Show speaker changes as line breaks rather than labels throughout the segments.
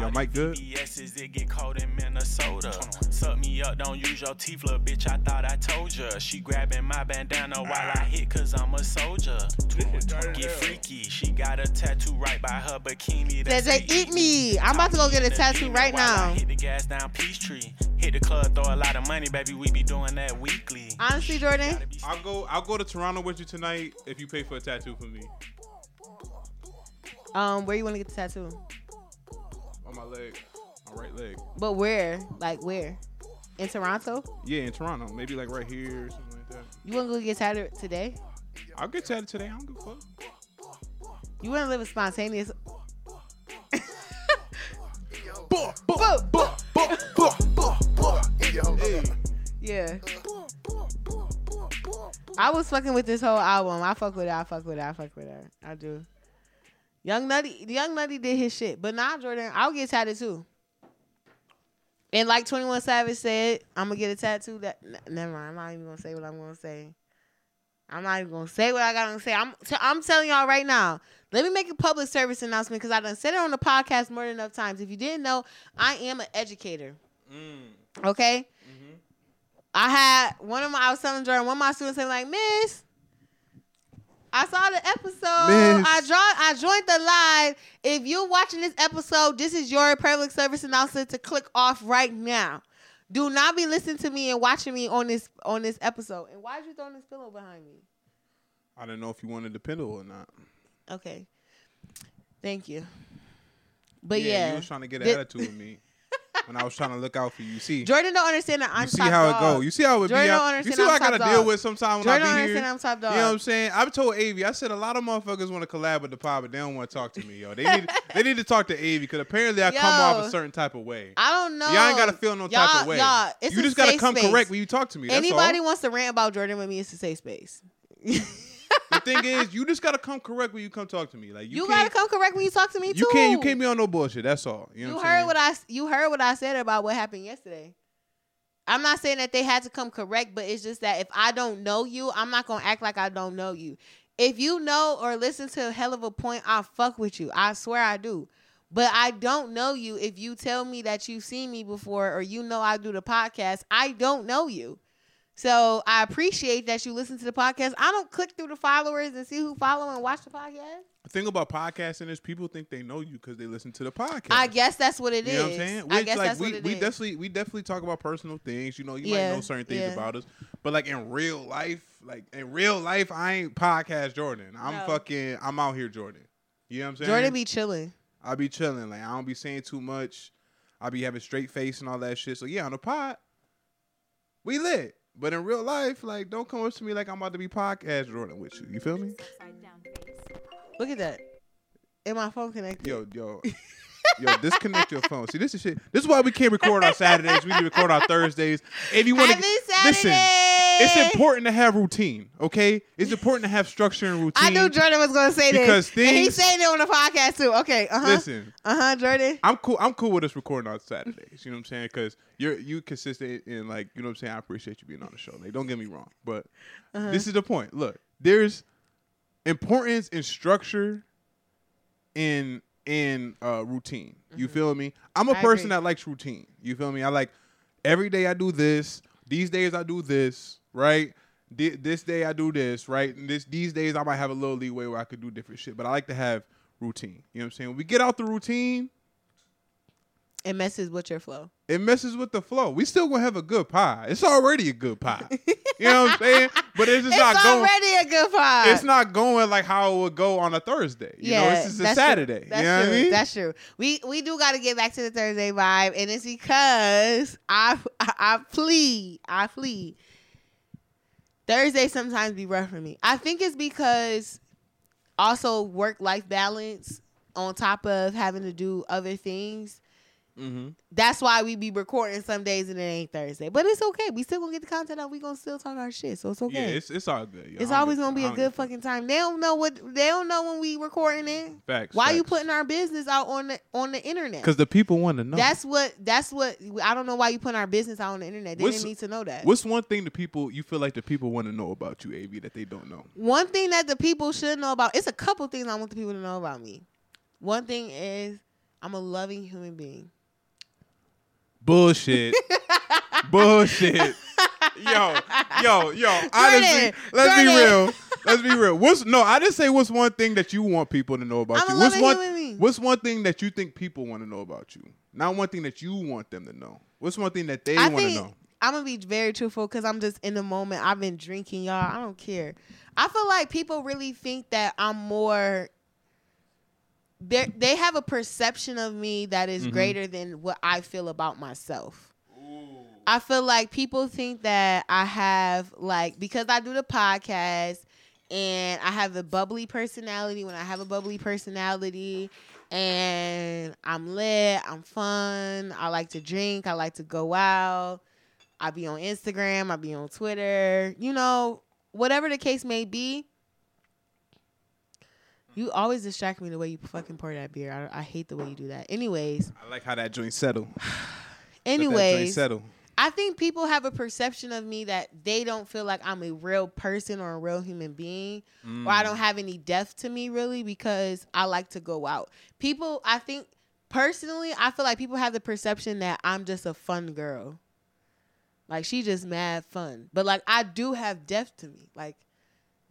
Y'all mic good?
VVS's, it get cold in Minnesota. Suck me up, don't use your teeth, little bitch. I thought I told ya. She grabbing my bandana while I hit, cause I'm a soldier. Get freaky. She got a tattoo right by her bikini. that
Says they
say,
eat me. I'm about to go get a tattoo right now.
Hit the gas down Peachtree. Hit the club, throw a lot of money, baby. We be doing that weekly.
Honestly, Jordan,
I'll go. I'll go to Toronto with you tonight if you pay for a tattoo for me
um, where you want to get the tattoo?
Leg, my right leg.
But where? Like where? In Toronto?
Yeah, in Toronto, maybe like right here or something like that.
You want to go get tattooed today?
I'll get tatted today. I don't give a fuck.
You want to live a spontaneous? Yeah. I was fucking with this whole album. I fuck with it. I fuck with it. I fuck with it. I do. Young Nudy, Young Nudy did his shit, but nah, Jordan, I'll get tatted too. And like Twenty One Savage said, I'm gonna get a tattoo. That n- never mind. I'm not even gonna say what I'm gonna say. I'm not even gonna say what I gotta say. I'm t- I'm telling y'all right now. Let me make a public service announcement because I done said it on the podcast more than enough times. If you didn't know, I am an educator. Mm. Okay. Mm-hmm. I had one of my. I was telling Jordan, one of my students said like, Miss, I saw the episode.
Miss.
I joined. I joined the live. If you're watching this episode, this is your public service announcement to click off right now. Do not be listening to me and watching me on this on this episode. And why did you throw this pillow behind me?
I didn't know if you wanted the pillow or not.
Okay. Thank you. But
yeah,
yeah,
you was trying to get an
Did-
attitude with me when I was trying to look out for you. See,
Jordan don't understand that I'm
you see
top
how it go. You see how it
Jordan
be.
don't
out- You
understand
see what I gotta deal with sometimes when
Jordan don't
I be here.
understand I'm top dog.
You know what I'm saying? I've told Avi. I said a lot of motherfuckers want to collab with the pod, but they don't want to talk to me, yo. They need they need to talk to Avi because apparently I come off a certain type of way.
I don't know.
Y'all ain't gotta feel no type
Y'all-
of way.
Y'all, it's
you just gotta come
space.
correct when you talk to me. That's
Anybody wants to rant about Jordan with me, it's a safe space.
The thing is, you just gotta come correct when you come talk to me. Like you,
You, gotta come correct when you talk to me too.
You can't. You can't be on no bullshit. That's all. You, know
You
what
heard what I you heard what I said about what happened yesterday. I'm not saying that they had to come correct, but it's just that if I don't know you, I'm not gonna act like I don't know you. If you know or listen to a hell of a point, I fuck with you. I swear I do. But I don't know you. If you tell me that you've seen me before or you know I do the podcast, I don't know you. So I appreciate that you listen to the podcast. I don't click through the followers and see who follow and watch the podcast.
The thing about podcasting is people think they know you because they listen to the podcast.
I guess that's what it is.
You know what I'm saying?
I guess
like,
that's
we,
what it
we
is.
definitely we definitely talk about personal things. You know, you
Yeah,
might know certain things
yeah.
about us, but like in real life, like in real life, I ain't podcast Jordan. I'm
No.
fucking. I'm out here Jordan. You know what I'm saying?
Jordan be chilling.
I be chilling. Like I don't be saying too much. I be having straight face and all that shit. So yeah, on the pod, we lit. But in real life, like don't come up to me like I'm about to be podcast Jordan with you. You feel me?
Look at that. And my phone connected.
Yo, yo. Yo, disconnect your phone. See, this is shit. This is why we can't record on Saturdays. We need to record on Thursdays. If you want to,
Happy
listen, it's important to have routine. Okay, it's important to have structure and routine.
I knew Jordan was gonna say
Because
this. and he's
things-
saying it on the podcast too. Okay. Uh huh.
Listen,
Uh huh. Jordan.
I'm cool. I'm cool with us recording on Saturdays. You know what I'm saying? Because you're you consistent and like you know what I'm saying. I appreciate you being on the show. Like, don't get me wrong, but
Uh-huh.
this is the point. Look, there's importance in structure in in uh routine. You feel me? I'm a
Mm-hmm.
Person
agree.
that likes routine. You feel me? I like every day I do this. These days I do this, right? This day I do this, right? And this these days I might have a little leeway where I could do different shit, but I like to have routine. You know what I'm saying? When we get out the routine,
It messes with your flow.
it messes with the flow. We still gonna have a good pie. It's already a good pie. you know what I'm saying? But it's just
It's
not going.
It's already a good pie.
It's not going like how it would go on a Thursday. You know, it's just a Saturday.
True. That's
you know
true.
what I mean?
That's true. We we do got to get back to the Thursday vibe, and it's because I I, I plead I plead. Thursday sometimes be rough for me. I think it's because also work life balance on top of having to do other things.
Mm-hmm.
That's why we be recording some days and it ain't Thursday. But it's okay. We still gonna get the content out. We gonna still talk our shit. So it's okay.
Yeah, it's it's all good. yo.
It's always gonna be a good fucking time. They don't know what they don't know when we recording it.
facts.
Why you putting our business out on the on the internet?
Because the people want to know.
That's what that's what I don't know why you putting our business out on the internet. They
What's-
didn't need to know that.
What's one thing the people you feel like the people want to know about you, Av, that they don't know?
One thing that the people should know about it's a couple things I want the people to know about me. One thing is I'm a loving human being.
Bullshit. Bullshit. Yo, yo, yo. Honestly, let's be real. Let's be real. What's no? I just say what's one thing that you want people to know about
I'm
you. What's one? What's one thing that you think people want to know about you? Not one thing that you want them to know. What's one thing that they want to know?
I'm gonna be very truthful because I'm just in the moment. I've been drinking, y'all. I don't care. I feel like people really think that I'm more. They they have a perception of me that is
Mhm.
greater than what I feel about myself. I feel like people think that I have like because I do the podcast and I have a bubbly personality. When I have a bubbly personality and I'm lit, I'm fun. I like to drink. I like to go out. I be on Instagram. I be on Twitter. You know, whatever the case may be. You always distract me the way you fucking pour that beer. I, I hate the way you do that. Anyways,
I like how that joint settle. That joint
anyways,
settle.
I think people have a perception of me that they don't feel like I'm a real person or a real human being, or I don't mm. have any depth to me really because I like to go out. People, I think personally, I feel like people have the perception that I'm just a fun girl. Like she just mad fun. But like I do have depth to me. Like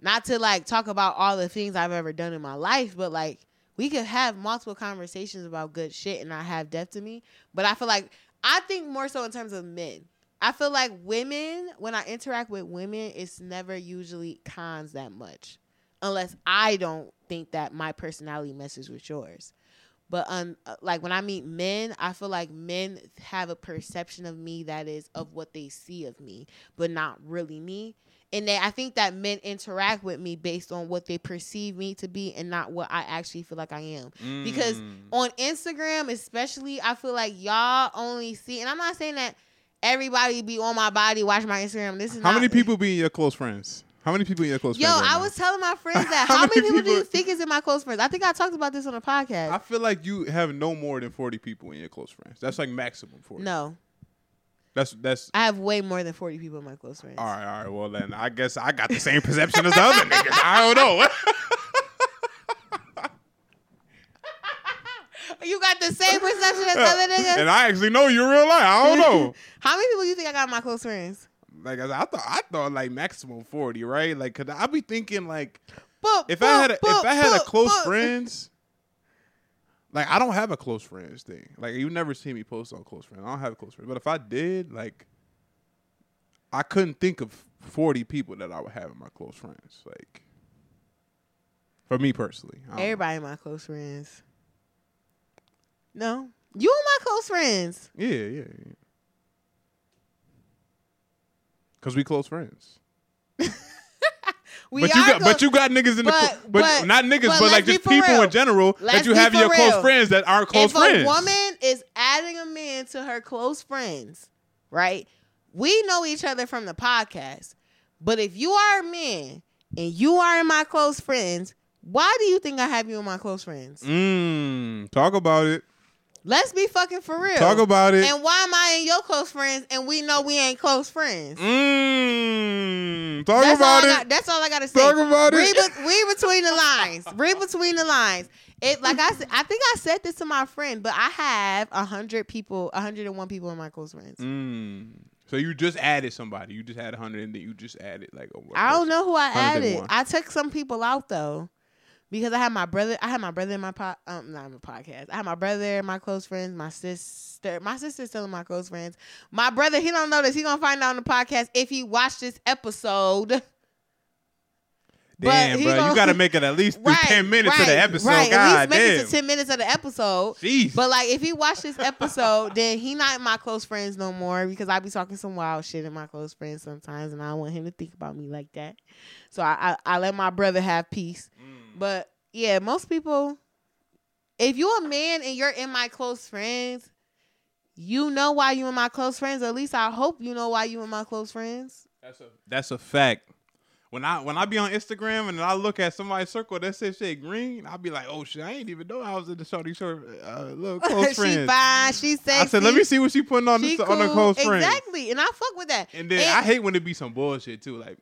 not to like talk about all the things I've ever done in my life, but like we could have multiple conversations about good shit and I have depth to me. But I feel like I think more so in terms of men. I feel like women, when I interact with women, it's never usually cons that much. Unless I don't think that my personality messes with yours. But um, uh, like when I meet men, I feel like men have a perception of me that is of what they see of me, but not really me. And they, I think that men interact with me based on what they perceive me to be and not what I actually feel like I am because
Mm.
on Instagram, especially, I feel like y'all only see, and I'm not saying that everybody be on my body, watch my Instagram. This is
How many people be your close friends? How many people in your close
Yo,
friends? right
I
now?
was telling my friends that
How
how, many
many
people, do you think is in my close friends? I think I talked about this on a podcast.
I feel like you have no more than forty people in your close friends. That's like maximum forty.
no,
That's that's
I have way more than 40 people in my close friends.
all right. All right. Well then, I guess I got the same perception as the other niggas. I don't know.
You got the same perception as other niggas.
and I actually know you in real life. I don't know.
how many people do you think I got in my close friends?
Like I, I thought, I thought like maximum forty, right? Like, cause I be thinking like,
Boop,
if I had a, if I had a close friends, like I don't have a close friends thing. Like you never see me post on close friends. I don't have a close friends. But if I did, like, I couldn't think of forty people that I would have in my close friends. Like, for me personally, don't know.
Everybody my close friends. No, you and my close friends.
Yeah, yeah, yeah. Cause we close friends.
We
but you got,
close-
but you got niggas in the,
But-
but,
but-
not niggas,
but
but, like just people
real.
in general
Let's
that you have in your close friends that aren't close
if
friends.
a woman is adding a man to her close friends, right? We know each other from the podcast. But if you are a man and you are in my close friends, why do you think I have you in my close friends?
Mm, talk about it.
Let's be fucking for real.
Talk about it.
And why am I in your close friends and we know we ain't close friends?
Mm, talk
that's
about it.
got, that's all I gotta say.
Talk about it.
read, be- read between the lines. read between the lines. It like I said, I think I said this to my friend, but I have a hundred people, hundred and one people in my close friends.
Mm. So you just added somebody. You just had hundred, and then you just added like a.
I don't know who I added. I took some people out though. Because I had my brother, I had my brother in my pod, um, not in my podcast. I had my brother, my close friends, my sister. My sister's still in my close friends. My brother, he don't know this. He gonna find out on the podcast if he watched this episode.
Damn, bro,
gon-
you got to make it at least through ten minutes of the episode.
Right,
God
at least make
damn.
it to ten minutes of the episode.
Jeez.
But like, if he watched this episode, then he not my close friends no more because I be talking some wild shit in my close friends sometimes, and I don't want him to think about me like that. So I I, I let my brother have peace. But yeah, most people, if you're a man and you're in my close friends, you know why you in my close friends. At least I hope you know why you in my close friends.
That's a that's a fact. When I when I be on Instagram and I look at somebody's circle that says shit green, I'll be like, oh shit, I ain't even know I was in the shorty short uh, little close
she
friends.
fine. She sexy.
I said, let me see what she putting on
She
the,
cool.
on her close friends.
Exactly, and I fuck with that.
And then I hate when it be some bullshit too. Like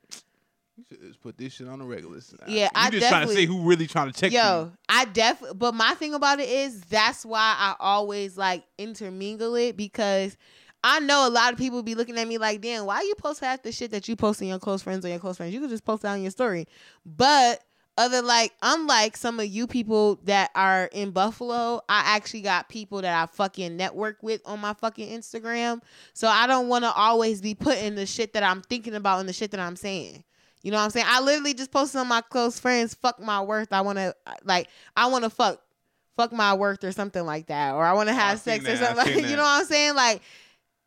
You should just put this shit on the regular.
Yeah,
you
I
just trying to say who really trying to check
Yo, I def but my thing about it is that's why I always like intermingle it because I know a lot of people be looking at me like, damn, why you post half the shit that you post in your close friends or your close friends? You could just post it on your story. But other like unlike some of you people that are in Buffalo, I actually got people that I fucking network with on my fucking Instagram. So I don't want to always be putting the shit that I'm thinking about and the shit that I'm saying. You know what I'm saying? I literally just posted on my close friends, fuck my worth. I want to like I want to fuck fuck my worth or something like that or I want to
I
have
seen
sex or something. Like, you know what I'm saying? Like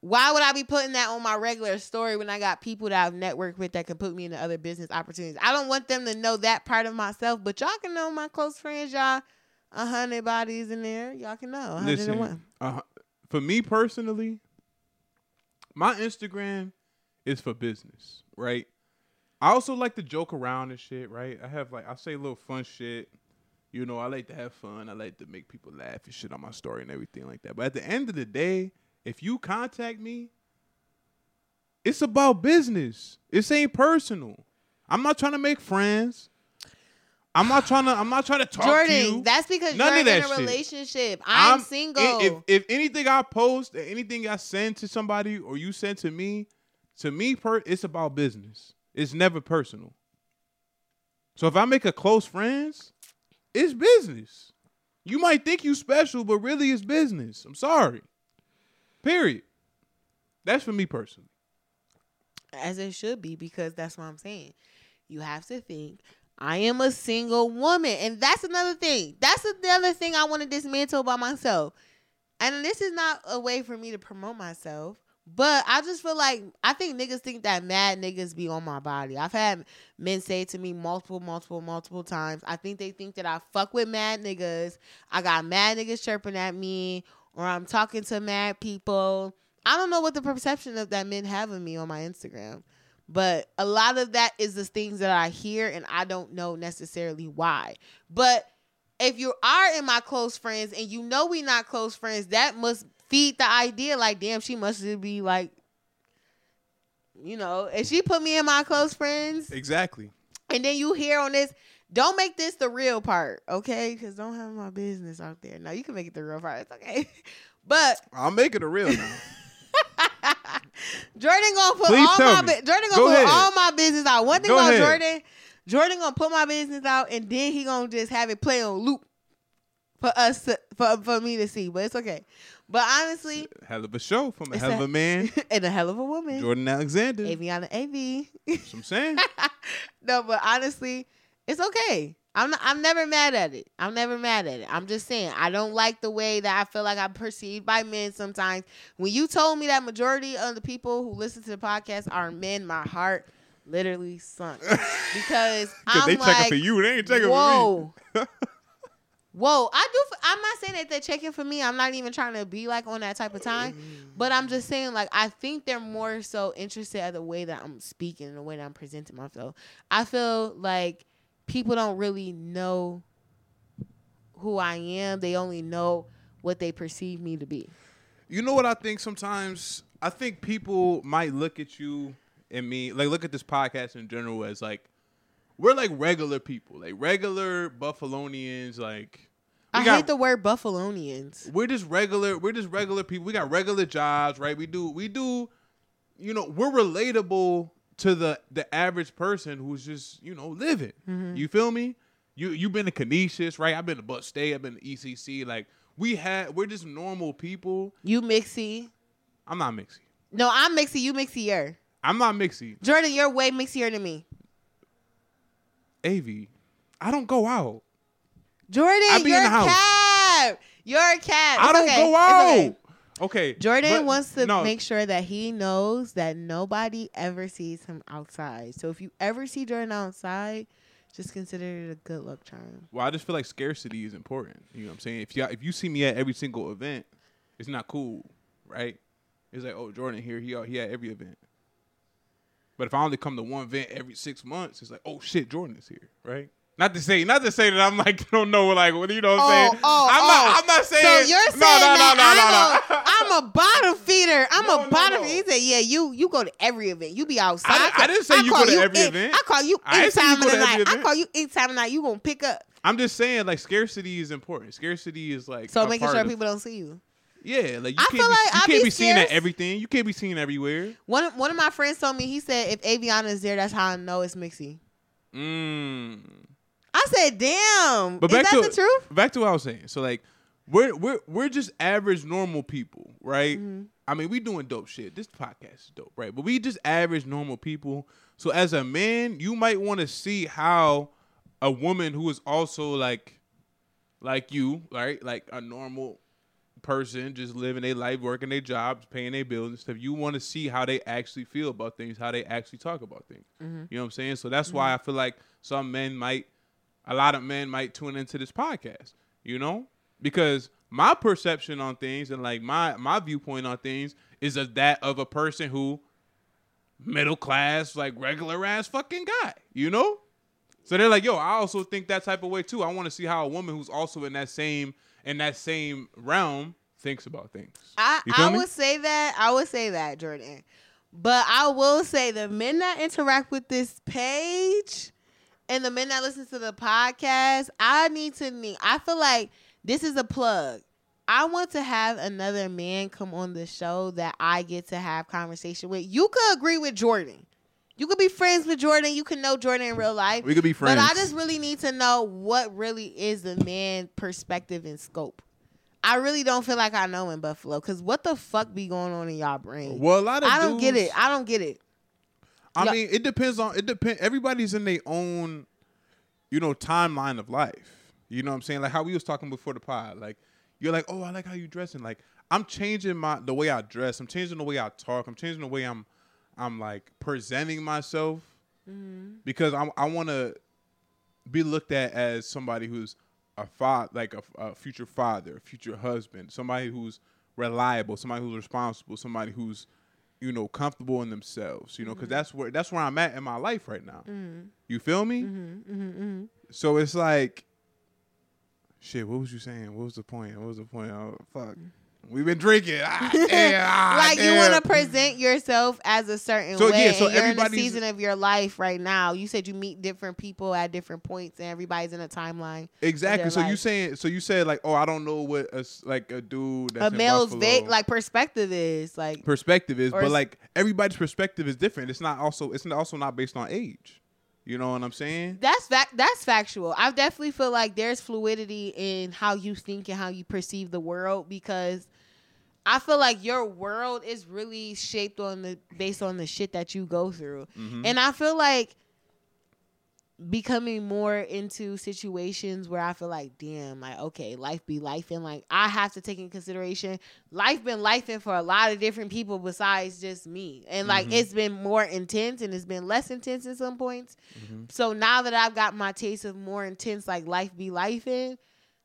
why would I be putting that on my regular story when I got people that I've networked with that can put me into other business opportunities? I don't want them to know that part of myself, but y'all can know my close friends, y'all. A hundred bodies in there, y'all can know.
Listen, uh, for me personally, my Instagram is for business, right? I also like to joke around and shit, right? I have like I say little fun shit. You know, I like to have fun. I like to make people laugh and shit on my story and everything like that. But at the end of the day, if you contact me, it's about business. It ain't personal. I'm not trying to make friends. I'm not trying to. I'm not trying to talk to you.
Jordan, that's because
None
you're
of that
in a relationship. I'm,
I'm-
single.
If, if anything I post, or anything I send to somebody, or you send to me, to me, per it's about business. It's never personal. So if I make a close friends, it's business. You might think you special, but really it's business. I'm sorry. Period. That's for me personally.
as it should be because that's what I'm saying. You have to think I am a single woman, and that's another thing. That's another thing I want to dismantle by myself. And this is not a way for me to promote myself, but I just feel like I think niggas think that mad niggas be on my body. I've had men say to me multiple, multiple, multiple times. I think they think that I fuck with mad niggas. I got mad niggas chirping at me, or I'm talking to mad people. I don't know what the perception of that men have of me on my Instagram. But a lot of that is the things that I hear and I don't know necessarily why. But if you are in my close friends and you know we not close friends, that must feed the idea like, damn, she must be like, you know, if she put me in my close friends
Exactly.
and then you hear on this, don't make this the real part, okay? Because don't have my business out there. No, you can make it the real part. It's okay. But
I'll make it a real now.
Jordan gonna put
Please
all my
me.
Jordan gonna
Go
put
ahead.
all my business out. One thing
Go
about
ahead.
Jordan, Jordan gonna put my business out and then he gonna just have it play on loop for us to, for for me to see. But it's okay. But honestly,
hell of a show from a hell of
a-
a man,
and a hell of a woman,
Jordan Alexander.
Avyana AV.
That's what I'm saying.
no, but honestly, it's okay. I'm not, I'm never mad at it. I'm never mad at it. I'm just saying I don't like the way that I feel like I'm perceived by men sometimes. When you told me that majority of the people who listen to the podcast are men, my heart literally sunk because I'm
they checking
like,
for you. They ain't checking
whoa.
for me.
Whoa, I do. I'm not saying that they're checking for me. I'm not even trying to be like on that type of time. But I'm just saying, like, I think they're more so interested at the way that I'm speaking and the way that I'm presenting myself. I feel like people don't really know who I am. They only know what they perceive me to be.
You know what I think sometimes? I think people might look at you and me, like look at this podcast in general as like we're like regular people, like regular Buffalonians, like we
I
got-
hate the word Buffalonians.
we're just regular we're just regular people. We got regular jobs, right? We do we do you know, we're relatable to the the average person who's just, you know, living. Mm-hmm. You feel me? You you've been to Canisius, right? I've been to Buff State, I've been to ECC. Like we had we're just normal people.
You mixy.
I'm not mixy.
No, I'm mixy. You mixier.
I'm not mixy.
Jordan, you're way mixier than me.
AV. I don't go out.
Jordan,
I be in
you're
the house.
cab. You're a cab.
I don't
okay.
go
It's
out.
okay.
Okay.
Jordan
but-
wants to
no,
make sure that he knows that nobody ever sees him outside. So if you ever see Jordan outside, just consider it a good luck charm.
Well, I just feel like scarcity is important. You know what I'm saying? If you if you see me at every single event, it's not cool, right? It's like, oh, Jordan here, he he at every event. But if I only come to one event every six months, it's like, oh shit, Jordan is here, right? Not to say, not to say that I'm like don't know, like what you know what I'm saying. Oh, oh, I'm not, oh. I'm not saying.
Oh, So you're saying
no, no,
that
no, no, no, no.
I'm, A, I'm a bottom feeder. I'm
No,
a part
no.
He said, "Yeah, you you go to every event. You be outside."
I didn't- I didn't say you go to every
in-
event.
I call you
I you
anytime of the night. I call you anytime of the night. You gonna pick up.
I'm just saying, like scarcity is important. Scarcity is like
So making sure people don't see you.
Yeah, like you
I
can't be,
like
you can't
be
be seen at everything. You can't be seen everywhere.
One of- one of my friends told me he said if Avyana is there, that's how I know it's Mixie.
Mm.
I said, "Damn,
But
is
back
that
to
the truth?"
back to what I was saying. So like, we're we're we're just average normal people, right?
Mm-hmm.
I mean, we doing dope shit. This podcast is dope, right? But we just average normal people. So as a man, you might want to see how a woman who is also like like you, right? Like a normal person just living their life, working their jobs, paying their bills and stuff. You want to see how they actually feel about things, how they actually talk about things.
Mm-hmm.
You know what I'm saying? So that's why I feel like some men might, a lot of men might tune into this podcast. You know, because my perception on things and like my my viewpoint on things is of that of a person who middle class, like regular ass fucking guy. You know. So they're like, yo, I also think that type of way too. I want to see how a woman who's also in that same in that same realm thinks about things.
I, I
me?
would say that. I would say that, Jordan. But I will say the men that interact with this page and the men that listen to the podcast, I need to need I feel like this is a plug. I want to have another man come on the show that I get to have conversation with. You could agree with Jordan. You could be friends with Jordan. You can know Jordan in real life.
We could be friends.
But I just really need to know what really is the man perspective and scope. I really don't feel like I know in Buffalo because what the fuck be going on in y'all brain?
well, a lot of
I don't get it. I don't get it.
I mean, it depends on it depend. Everybody's in their own, you know, timeline of life. You know what I'm saying? Like how we was talking before the pod. Like you're like, oh, I like how you dressing. Like I'm changing my the way I dress. I'm changing the way I talk. I'm changing the way I'm, I'm like presenting myself mm-hmm. because I I want to be looked at as somebody who's a father, like a, a future father, a future husband, somebody who's reliable, somebody who's responsible, somebody who's you know comfortable in themselves. You know, because mm-hmm. that's where that's where I'm at in my life right now. Mm-hmm. You feel me? So it's like, shit. What was you saying? What was the point? What was the point? Oh fuck. We've been drinking. Ah, damn, ah,
like you want to present yourself as a certain
So,
way.
yeah, so
you're in a season of your life right now. You said you meet different people at different points, and everybody's in a timeline.
Exactly. So you
life.
saying? So you said like, oh, I don't know what a like a dude that's
a male's like perspective is like
perspective is, but like everybody's perspective is different. It's not also it's also not based on age. You know what I'm saying?
That's fact. That's factual. I definitely feel like there's fluidity in how you think and how you perceive the world because I feel like your world is really shaped on the based on the shit that you go through,
Mm-hmm.
and I feel like becoming more into situations where I feel like, damn, like okay, life be life, and like I have to take in consideration life been lifing for a lot of different people besides just me, and like
Mhm.
it's been more intense and it's been less intense at some points.
Mm-hmm.
So now that I've got my taste of more intense, like life be life in,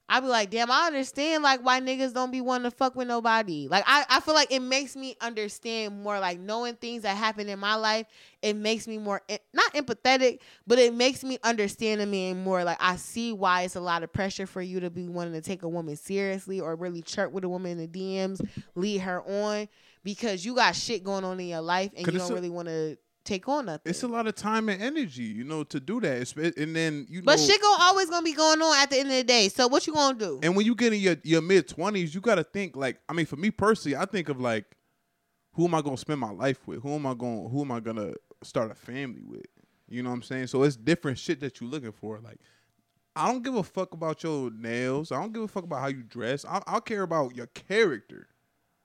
I be like, damn, I understand like why niggas don't be wanting to fuck with nobody. Like I, I feel like it makes me understand more like knowing things that happen in my life. It makes me more not empathetic, but it makes me understand a man more. Like I see why it's a lot of pressure for you to be wanting to take a woman seriously or really chirp with a woman in the DMs, lead her on because you got shit going on in your life and you don't really want to take on nothing.
It's a lot of time and energy, you know, to do that. And then you
But
know,
shit gonna always gonna be going on at the end of the day. So what you gonna do?
and when you get in your, your mid twenties, you got to think like, I mean, for me personally, I think of like, who am I gonna spend my life with? Who am I going? Who am I gonna start a family with? You know what I'm saying? So it's different shit that you're looking for. Like, I don't give a fuck about your nails. I don't give a fuck about how you dress. I, I care about your character,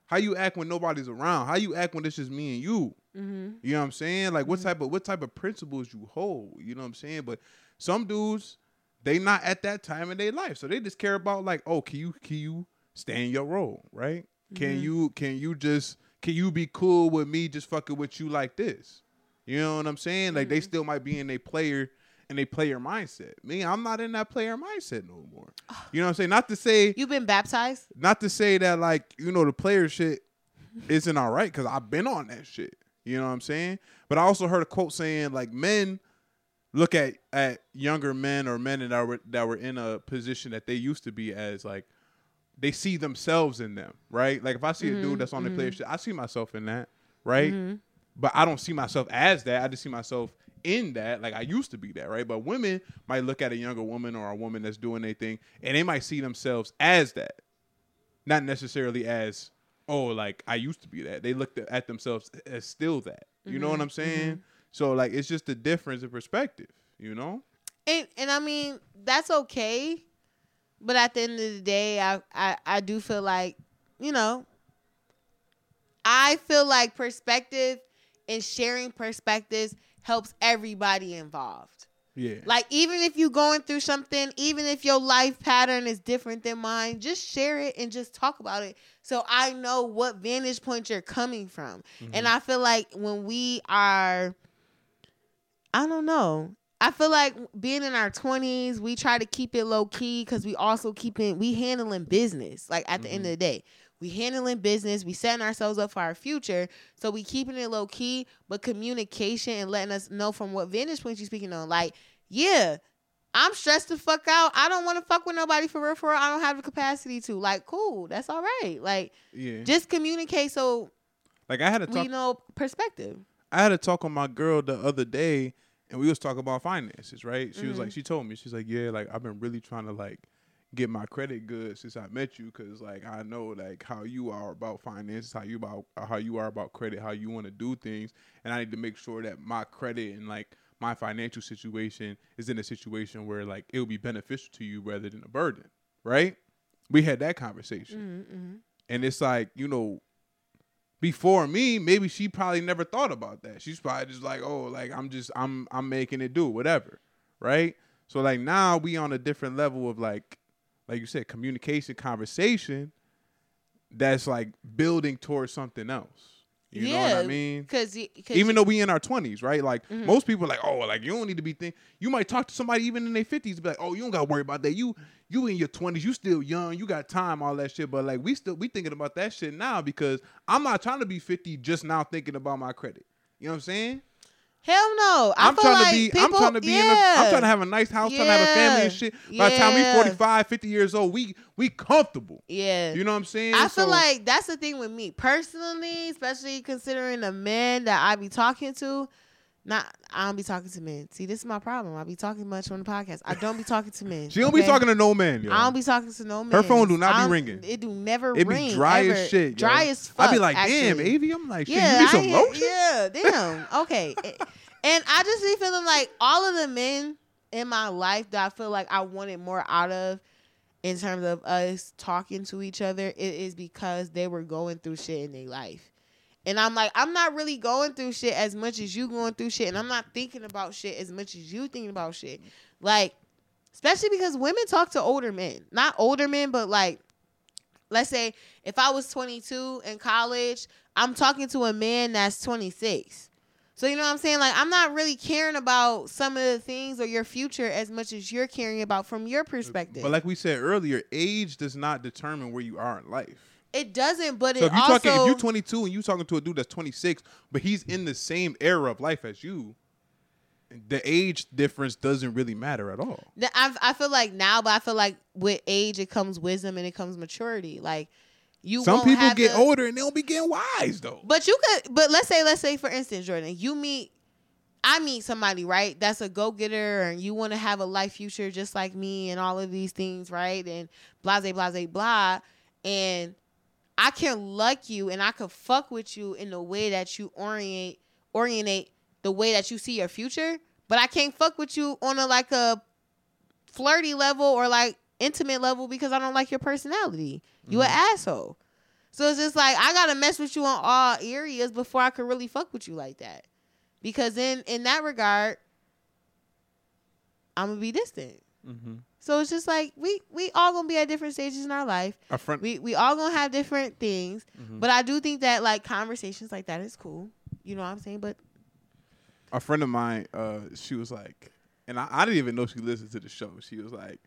how you act when nobody's around, how you act when it's just me and you.
Mm-hmm.
You know what I'm saying? Like what type of what type of principles you hold. You know what I'm saying? But some dudes, they not at that time in their life, so they just care about like, oh, can you can you stay in your role, right? Can
Mhm.
you can you just can you be cool with me just fucking with you like this? You know what I'm saying? Like they still might be in a player in a player mindset. Me, I'm not in that player mindset no more. You know what I'm saying? Not to say
you've been baptized?
not to say that like you know the player shit isn't all right because I've been on that shit. You know what I'm saying? But I also heard a quote saying like men look at at younger men or men that were that were in a position that they used to be as like they see themselves in them, right? Like if I see a
Mm-hmm,
dude that's on the player shit, I see myself in that, right? But I don't see myself as that. I just see myself in that. Like I used to be that, right? But women might look at a younger woman or a woman that's doing anything, and they might see themselves as that, not necessarily as oh, like I used to be that. They looked at themselves as still that. You know
Mm-hmm,
what I'm saying? So like it's just a difference in perspective. You know?
And and I mean that's okay, but at the end of the day, I I, I do feel like you know. I feel like perspective and sharing perspectives helps everybody involved.
Yeah.
Like even if you're going through something, even if your life pattern is different than mine, just share it and just talk about it so I know what vantage point you're coming from. And mm-hmm. I feel like when we are I don't know. I feel like being in our 20s, we try to keep it low key cuz we also keeping we handling business. Like at the end mm-hmm. of the day, we handling business, we setting ourselves up for our future. So we keeping it low key, but communication and letting us know from what vantage point you speaking on. Like, yeah, I'm stressed the fuck out. I don't want to fuck with nobody for real, for real. I don't have the capacity to. Like, cool, that's all right. Like,
yeah.
just communicate so
like I had a
we
talk.
know perspective.
I had a talk with my girl the other day, and we was talking about finances. Right? She was
Mm-hmm.
like, she told me, she's like, yeah, like I've been really trying to like get my credit good since I met you, cause like I know like how you are about finances, how you about how you are about credit, how you want to do things, and I need to make sure that my credit and like my financial situation is in a situation where like it will be beneficial to you rather than a burden. Right? We had that conversation.
Mm-hmm.
And it's like, you know, before me, maybe she probably never thought about that. She's probably just like, oh, like I'm just I'm I'm making it do whatever. Right? So like now we on a different level of like like you said, communication, conversation that's like building towards something else. You know what I mean?
Because
even though we in our twenties, right? Like
Mm-hmm.
most people are like, oh, like you don't need to be think. You might talk to somebody even in their fifties, be like, oh, you don't got to worry about that. You you in your twenties, you still young, you got time, all that shit. But like we still we thinking about that shit now because I'm not trying to be fifty just now thinking about my credit. You know what I'm saying?
Hell no. I
I'm trying
like
to be.
People,
I'm trying to be.
yeah.
In a, I'm trying to have a nice house. Trying to have a family and
Yeah.
shit. By the time we
Yeah.
45, 50 years old, we we comfortable.
Yeah.
You know what I'm saying?
I feel like that's the thing with me personally, especially considering the men that I be talking to. Not, I don't be talking to men. See, this is my problem. I be talking much on the podcast. I don't be talking to men.
she don't be talking to no man. Yo.
I don't be talking to no man.
Her phone do not be ringing.
It do never
it
ring.
be dry
ever.
as shit. yo.
Dry as fuck.
I be like, damn. Avi. I'm like, shit.
Yeah,
you need some
I
lotion.
Yeah, damn. Okay. and I just be feeling like all of the men in my life that I feel like I wanted more out of in terms of us talking to each other, it is because they were going through shit in their life. And I'm like, I'm not really going through shit as much as you going through shit, and I'm not thinking about shit as much as you thinking about shit. Like, especially because women talk to older men, not older men, but like, let's say if I was 22 in college, I'm talking to a man that's 26. So you know what I'm saying? Like, I'm not really caring about some of the things or your future as much as you're caring about from your perspective.
But like we said earlier, age does not determine where you are in life.
It doesn't, but
So
it
if you
also
talking, if you're 22 and you're talking to a dude that's 26, but he's in the same era of life as you, the age difference doesn't really matter at all.
I I feel like now, but I feel like with age it comes wisdom and it comes maturity. Like you,
Some people get
the-
older and they don't be getting wise though.
But you could, but let's say, let's say for instance, Jordan, you meet, I meet somebody, right? That's a go getter, and you want to have a life future just like me, and all of these things, right? And blase, blase, blah. And I can like you, and I could fuck with you in the way that you orient, orientate the way that you see your future. But I can't fuck with you on a like a flirty level or like intimate level because I don't like your personality. You an asshole. So it's just like I gotta mess with you on all areas before I could really fuck with you like that. Because in in that regard, I'm gonna be distant.
Mm-hmm.
So it's just like we we all gonna be at different stages in our life.
A friend,
We we all gonna have different things.
Mhm.
But I do think that like conversations like that is cool. You know what I'm saying? But
a friend of mine, uh, she was like, and I, I didn't even know she listened to the show. She was like,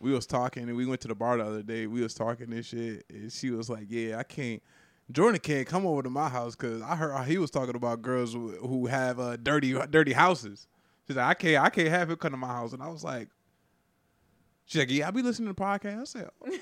we was talking and we went to the bar the other day. We was talking this shit, and she was like, yeah, I can't. Jordan can't come over to my house because I heard he was talking about girls who, who have uh, dirty dirty houses. She's like, I can't I can't have him come to my house, and I was like, she's like, yeah, I be listening to podcasts. I said,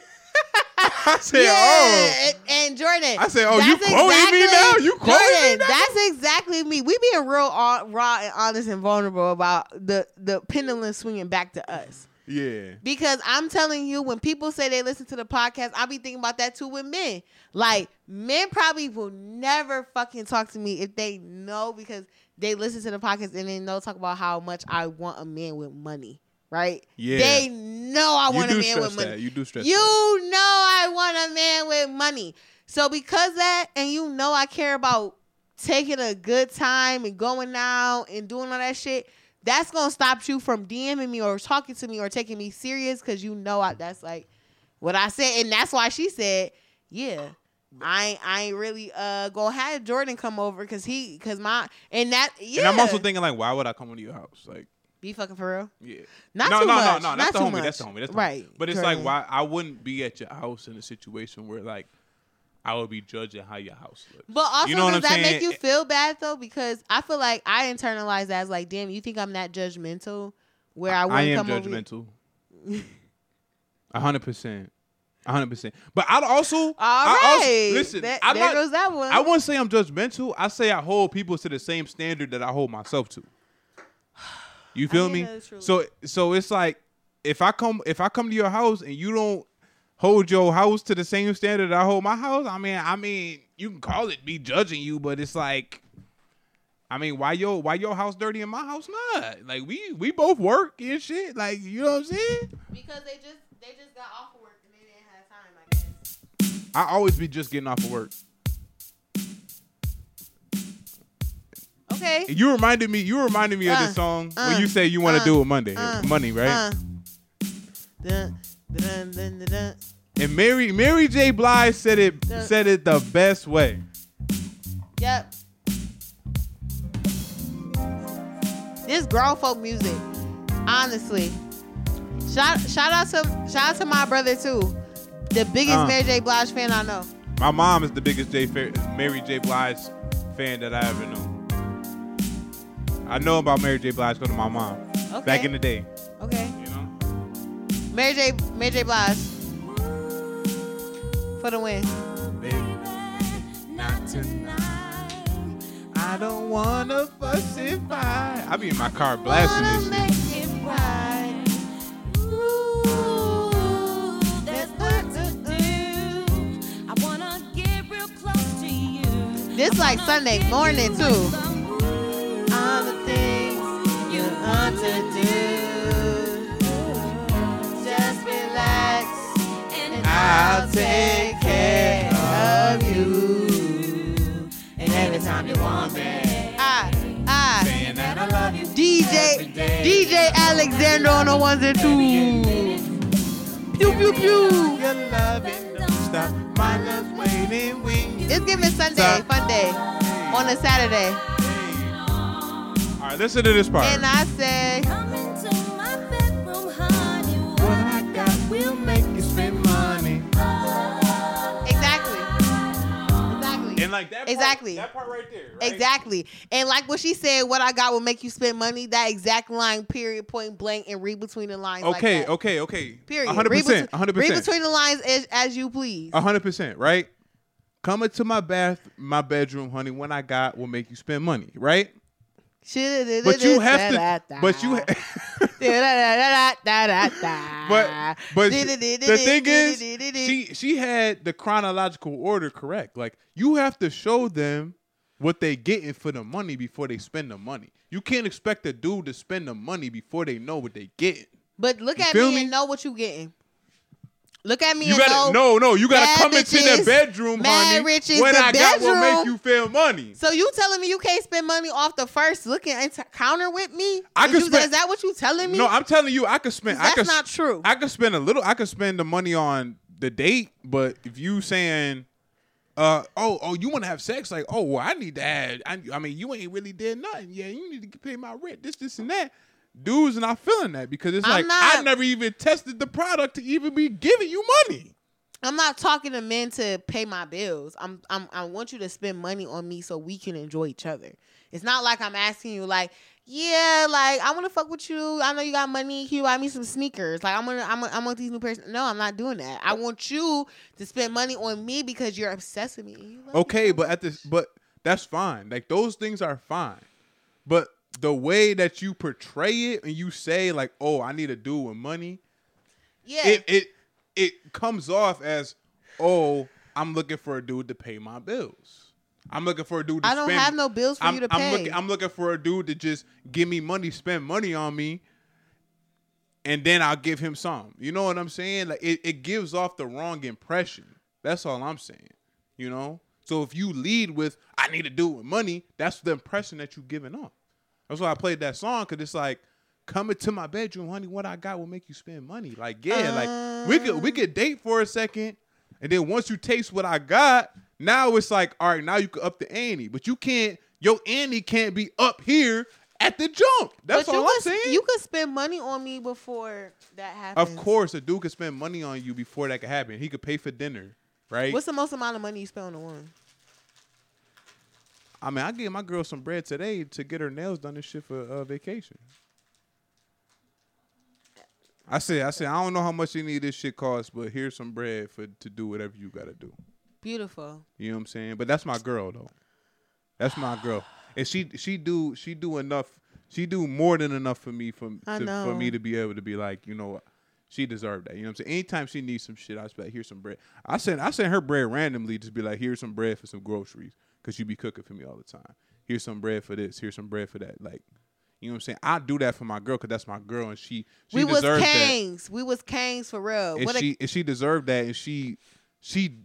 I said,
yeah,
oh.
and, and Jordan.
I said, oh, you quoting me now? You quoting me now?
That's exactly me. We being real raw, raw and honest and vulnerable about the the pendulum swinging back to us.
Yeah.
Because I'm telling you, when people say they listen to the podcast, I'll be thinking about that too with men. Like men probably will never fucking talk to me if they know because they listen to the podcast and they know talk about how much I want a man with money. Right?
Yeah.
They know I want a man with money.
that. You do stress
You
that.
know I want a man with money. So because that, and you know I care about taking a good time and going out and doing all that shit, that's gonna stop you from DMing me or talking to me or taking me serious because you know I, that's like what I said, and that's why she said, yeah. I ain't, I ain't really uh gonna have Jordan come over because he because my and that yeah
And I'm also thinking like, why would I come to your house? Like,
be fucking for real
yeah.
not
no,
too
no,
much
no, no.
not
That's the
too
homie.
much.
That's the homie. That's the
right
Homie. But it's like, why I wouldn't be at your house in a situation where like I would be judging how your house looks.
But also,
You know what
does
I'm
that make
saying?
you feel bad though? Because I feel like I internalize that as like, damn, you think I'm that judgmental? Where I wouldn't
am
come over.
judgmental. A hundred percent. A hundred percent. But I'd also,
All
I also listen.
That-
I'm
there
not,
goes that one.
I wouldn't say I'm judgmental. I say I hold people to the same standard that I hold myself to. You feel
mean,
me?
that is true.
So so it's like if I come if I come to your house and you don't hold your house to the same standard that I hold my house, I mean I mean you can call it me judging you, but it's like I mean, why your why your house dirty and my house not? Like we we both work and shit. Like you know what I'm saying?
because they just they just got off of work and they didn't have time. I guess.
I always be just getting off of work.
Okay.
You reminded me. You reminded me of
Uh,
this song
uh,
when you say you want to
uh,
do it Monday,
uh,
money, right?
Uh, dun, dun, dun,
and Mary Mary J. Blige said it
Uh.
said it the best way.
Yep. This grown folk music, honestly. Shout shout out to shout out to my brother too, the biggest
Uh.
Mary J. Blige fan I know.
My mom is the biggest J. Mary J. Blige fan that I ever know. I know about Mary J. Blige because of my mom
Okay.
back in the day.
Okay.
You know.
Mary J. Mary J. Blige for the win.
Not tonight. I don't wanna fuss and fight. I be in my car blasting
Wanna
this shit.
make it right.
There's work to do. I wanna get real close to you.
This like Sunday morning too. I'll take care of you. And every time you want me, I, I,
Saying that I love you.
DJ, DJ Alexander on the ones and twos. Pew pew pew.
Your loving don't stop. My love's waiting.
It's giving Sunday,
Stop.
fun day, on a Saturday.
All right, listen to this part.
And I say,
And like that. Part,
Exactly.
That part right there. Right?
Exactly. And like what she said, what I got will make you spend money. That exact line, period, point blank, and read between the lines. like
Okay.
that.
okay. Okay.
Period.
hundred
Read
percent.
between-
hundred
Read between the lines as, as you please.
hundred percent. Right. Coming to my bath, my bedroom, honey. When I got will make you spend money. Right. But you have to. But you. But but the thing is, she she had the chronological order correct. Like you have to show them what they getting for the money before they spend the money. You can't expect a dude to spend the money before they know what they getting.
But look
You
at me,
me?
and know what you getting. Look at me
You
and
gotta no no. You gotta come into the bedroom, honey.
riches,
what
the
I got will make you feel money.
So you telling me you can't spend money off the first looking into counter with me?
I
Is
could spend-
Is that what you telling me?
No, I'm telling you, I could spend. I
That's
could,
not true.
I could spend a little. I could spend the money on the date, but if you saying, uh, oh, oh, you want to have sex? Like, oh, well, I need to add. I, I mean, you ain't really did nothing. Yeah, you need to pay my rent. This, this, and that. Dudes not feeling that because it's
I'm
like
not-
I never even tested the product to even be giving you money.
I'm not talking to men to pay my bills. I'm, I'm I want you to spend money on me so we can enjoy each other. It's not like I'm asking you like, yeah, like I want to fuck with you. I know you got money. Can you buy me some sneakers? Like I'm gonna, I'm, gonna, I want these new pairs. No, I'm not doing that. I want you to spend money on me because you're obsessed with me.
Okay, but at this, but that's fine. Like those things are fine. But the way that you portray it and you say like, "Oh, I need a dude with money,"
yeah,
it it it comes off as, "Oh, I'm looking for a dude to pay my bills. I'm looking for a dude. to
I don't
spend-
have no bills for
I'm,
you to
I'm
pay.
looking. I'm looking for a dude to just give me money, spend money on me, and then I'll give him some. You know what I'm saying? Like it, it gives off the wrong impression. That's all I'm saying. You know. So if you lead with "I need to do it with money," that's the impression that you're giving off. That's why I played that song because it's like. Coming to my bedroom, honey. What I got will make you spend money. Like, yeah, like we could we could date for a second, and then once you taste what I got, now it's like, all right, now you can up the ante. But you can't, your ante can't be up here at the jump. That's
but
all
you
I'm
could,
saying.
You could spend money on me before that happens.
of course, a dude could spend money on you before that could happen. He could pay for dinner, right?
What's the most amount of money you spend on a woman?
I mean, I gave my girl some bread today to get her nails done and shit for uh, vacation. I said, I said, I don't know how much any of this shit costs, but here's some bread for to do whatever you gotta do.
Beautiful.
You know what I'm saying? But that's my girl though. That's my girl. And she she do she do enough. She do more than enough for me for to, for me to be able to be like, you know, what? she deserved that. You know what I'm saying? Anytime she needs some shit, I just be like, here's some bread. I send I send her bread randomly, just be like, here's some bread for some groceries, cause she be cooking for me all the time. Here's some bread for this. Here's some bread for that. Like, you know what I'm saying? I do that for my girl, cause that's my girl, and she she
we was
deserves that.
We was kangs for real.
and
What a-
she and she deserved that and she she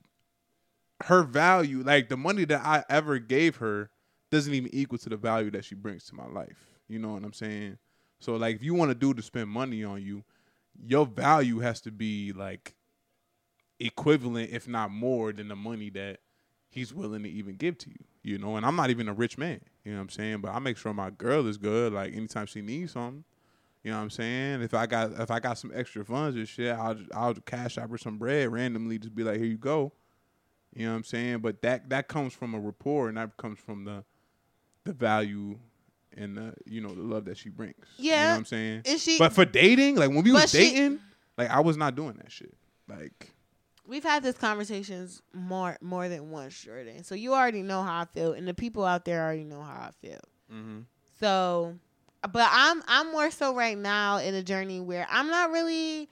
her value like the money that i ever gave her doesn't even equal to the value that she brings to my life you know what i'm saying so like if you want a dude to spend money on you your value has to be like equivalent if not more than the money that he's willing to even give to you you know and i'm not even a rich man you know what i'm saying but i make sure my girl is good like anytime she needs something you know what I'm saying? If I got if I got some extra funds and shit, I'll I'll cash out her some bread randomly. Just be like, here you go. You know what I'm saying? But that that comes from a rapport, and that comes from the the value and the you know the love that she brings. Yeah, you know what I'm saying.
And she-
but for dating, like when we was
she-
dating, like I was not doing that shit. Like
We've had these conversations more more than once, Jordan. So you already know how I feel, and the people out there already know how I feel. Mm-hmm. So, but I'm I'm more so right now in a journey where I'm not really.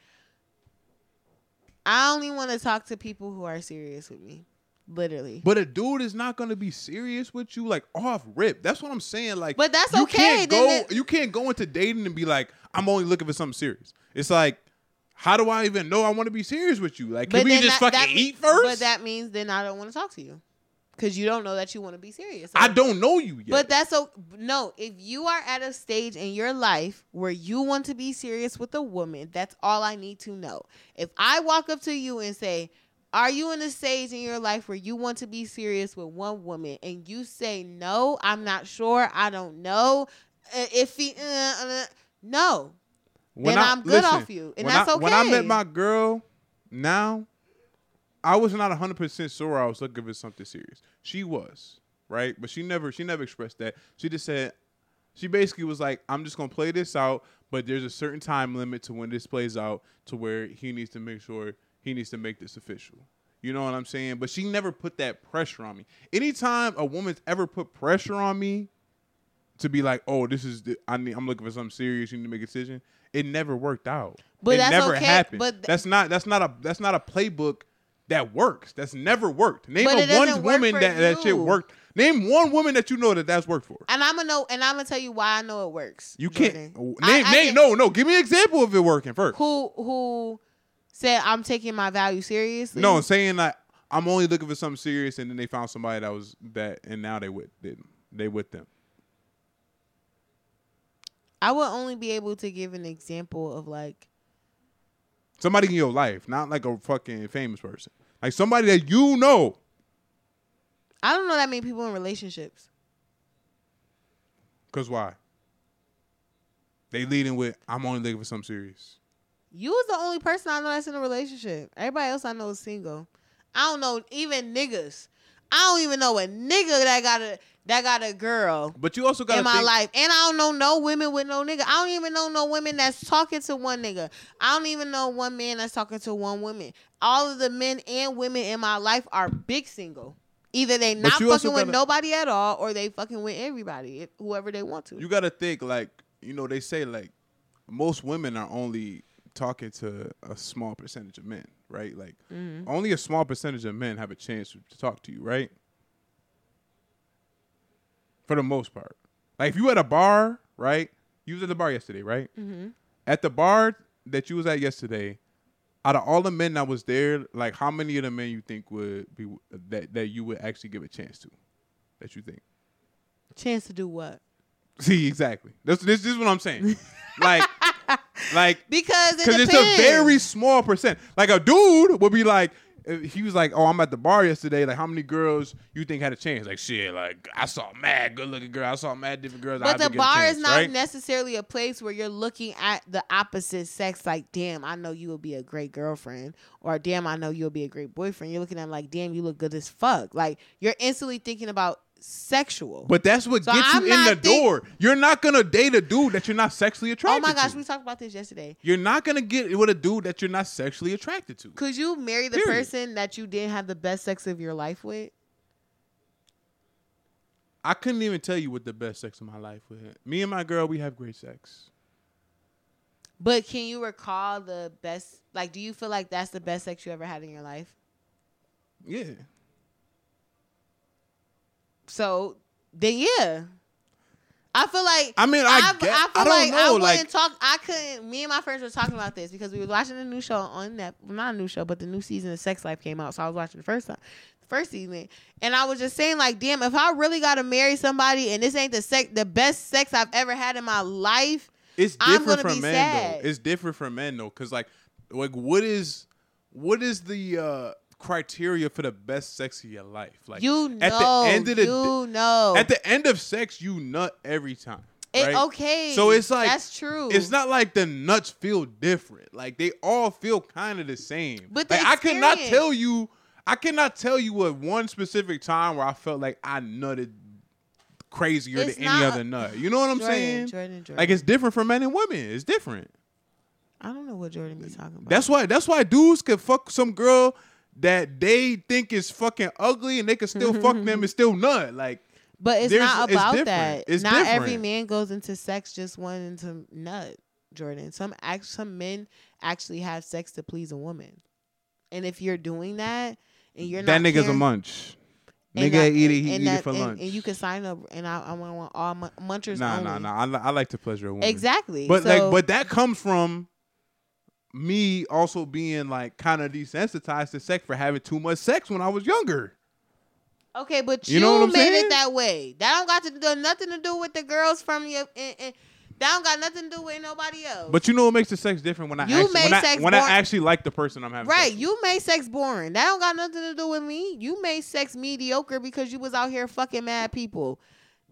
I only want to talk to people who are serious with me, literally.
But a dude is not gonna be serious with you like off rip. That's what I'm saying. Like,
But that's
you
okay,
Can't go.
it-
you can't go into dating and be like, I'm only looking for something serious. It's like, how do I even know I want to be serious with you? Like, can we just
that-
fucking
that
eat first?
But that means then I don't want to talk to you, because you don't know that you want to be serious.
I don't know you yet.
But that's so no. If you are at a stage in your life where you want to be serious with a woman, that's all I need to know. If I walk up to you and say, "Are you in a stage in your life where you want to be serious with one woman?" and you say, "No, I'm not sure. I don't know." Uh, if he, uh, uh, no, then I'm good off you, and
when
that's
I, When I met my girl, now, I was not 100 percent sure I was looking for something serious. She was right, but she never she never expressed that. She just said she basically was like, "I'm just gonna play this out, but there's a certain time limit to when this plays out to where he needs to make sure he needs to make this official." You know what I'm saying? But she never put that pressure on me. Anytime a woman's ever put pressure on me, to be like, oh, this is the, I need, I'm looking for something serious. You need to make a decision. It never worked out.
But
it
that's
never
okay,
happened.
but th-
that's not that's not a that's not a playbook that works. That's never worked. Name a one woman that that shit worked. Name one woman that you know that that's worked for.
and I'm gonna know, and I'm gonna tell you why I know it works.
You can't name
I- I
name
can-
no no. Give me an example of it working first.
who who said I'm taking my value seriously.
No, I'm saying that I'm only looking for something serious, and then they found somebody that was that, and now they with they, they with them.
I would only be able to give an example of like
Somebody in your life, not like a fucking famous person, like somebody that you know.
I don't know that many people in relationships.
Cause why? They leading with I'm only looking for something serious.
You was the only person I know that's in a relationship. Everybody else I know is single. I don't know even niggas. I don't even know a nigga that got a that got a girl
But you also got
in my
think,
life. And I don't know no women with no nigga. I don't even know no women that's talking to one nigga. I don't even know one man that's talking to one woman. All of the men and women in my life are big single. Either they not fucking with
gotta-
nobody at all, or they fucking with everybody, whoever they want to.
you got to think like you know they say like most women are only talking to a small percentage of men, right? Like
Mm-hmm.
only a small percentage of men have a chance to talk to you, right? For the most part, like if you at a bar, right? You was at the bar yesterday, right?
Mm-hmm.
At the bar that you was at yesterday, out of all the men that was there, like how many of the men you think would be that that you would actually give a chance to? That you think?
Chance to do what?
See, exactly. This this, this is what I'm saying. like, like
Because
because it's a very small percent. Like a dude would be like, he was like, "Oh, I'm at the bar yesterday. Like, how many girls you think had a chance?" Like, shit, like I saw mad good looking girls. I saw mad different girls. I
But the bar
chance,
is not
right?
necessarily a place where you're looking at the opposite sex like, damn, I know you will be a great girlfriend, or damn, I know you'll be a great boyfriend. You're looking at like, damn, you look good as fuck. Like you're instantly thinking about sexual.
But that's what
So
gets
I'm
you in the
think-
door. You're not gonna date a dude that you're not sexually
oh
attracted to.
oh attracted my gosh,
to.
we talked about this yesterday.
you're not gonna get with a dude that you're not sexually attracted to.
Could you marry the
Period.
person that you didn't have the best sex of your life with?
I couldn't even tell you what the best sex of my life was. Me and my girl, we have great sex.
But can you recall the best? Like, do you feel like that's the best sex you ever had in your life?
Yeah.
So then, yeah. I feel like
I mean, I
I,
get-
I feel
I don't
like
know,
I wouldn't
like-
talk. I couldn't. Me and my friends were talking about this because we were watching a new show on that. Not a new show, but the new season of Sex Life came out. So I was watching the first time, first season, and I was just saying like, damn, if I really got to marry somebody and this ain't the sex, the best sex I've ever had in my life,
It's
I'm
different from
be
men
sad.
though. It's different from men though, because like, like what is, what is the uh criteria for the best sex of your life? Like
you know,
at the end of the
you know,
at the end of sex, you nut every time.
It-
right?
okay.
So it's like
that's true.
It's not like the nuts feel different. Like they all feel kind of the same.
But the
like, I cannot tell you. I cannot tell you at one specific time where I felt like I nutted crazier
It's
than any other nut. You know what I'm
Jordan,
saying?
Jordan, Jordan.
Like it's different for men and women. It's different.
I don't know what Jordan be talking about.
That's why. That's why dudes can fuck some girl that they think is fucking ugly, and they can still fuck them and still nut. Like
But it's
There's-
not
it's
about
different.
that.
It's
not every
different.
man goes into sex just wanting to nut, Jordan. Some act some men actually have sex to please a woman. And if you're doing that and you're
that
not
nigga's a
caring-
munch.
and
Nigga
that-
eat it. He
and
eat
that-
it for
and,
lunch.
And you can sign up and I, I want all mun- munchers
Nah,
only.
nah, nah. I, li- I like to pleasure a woman.
Exactly.
But
So-
like, but that comes from me also being like kind of desensitized to sex for having too much sex when I was younger.
Okay, but
You
you,
know what I'm
made
saying?
it that way. That don't got to do nothing to do with the girls from your. And, and that don't got nothing to do with nobody else.
But you know what makes the sex different when I
You
actually,
made
when, I, when I actually like the person I'm having.
right, you made sex boring. That don't got nothing to do with me. You made sex mediocre because you was out here fucking mad people.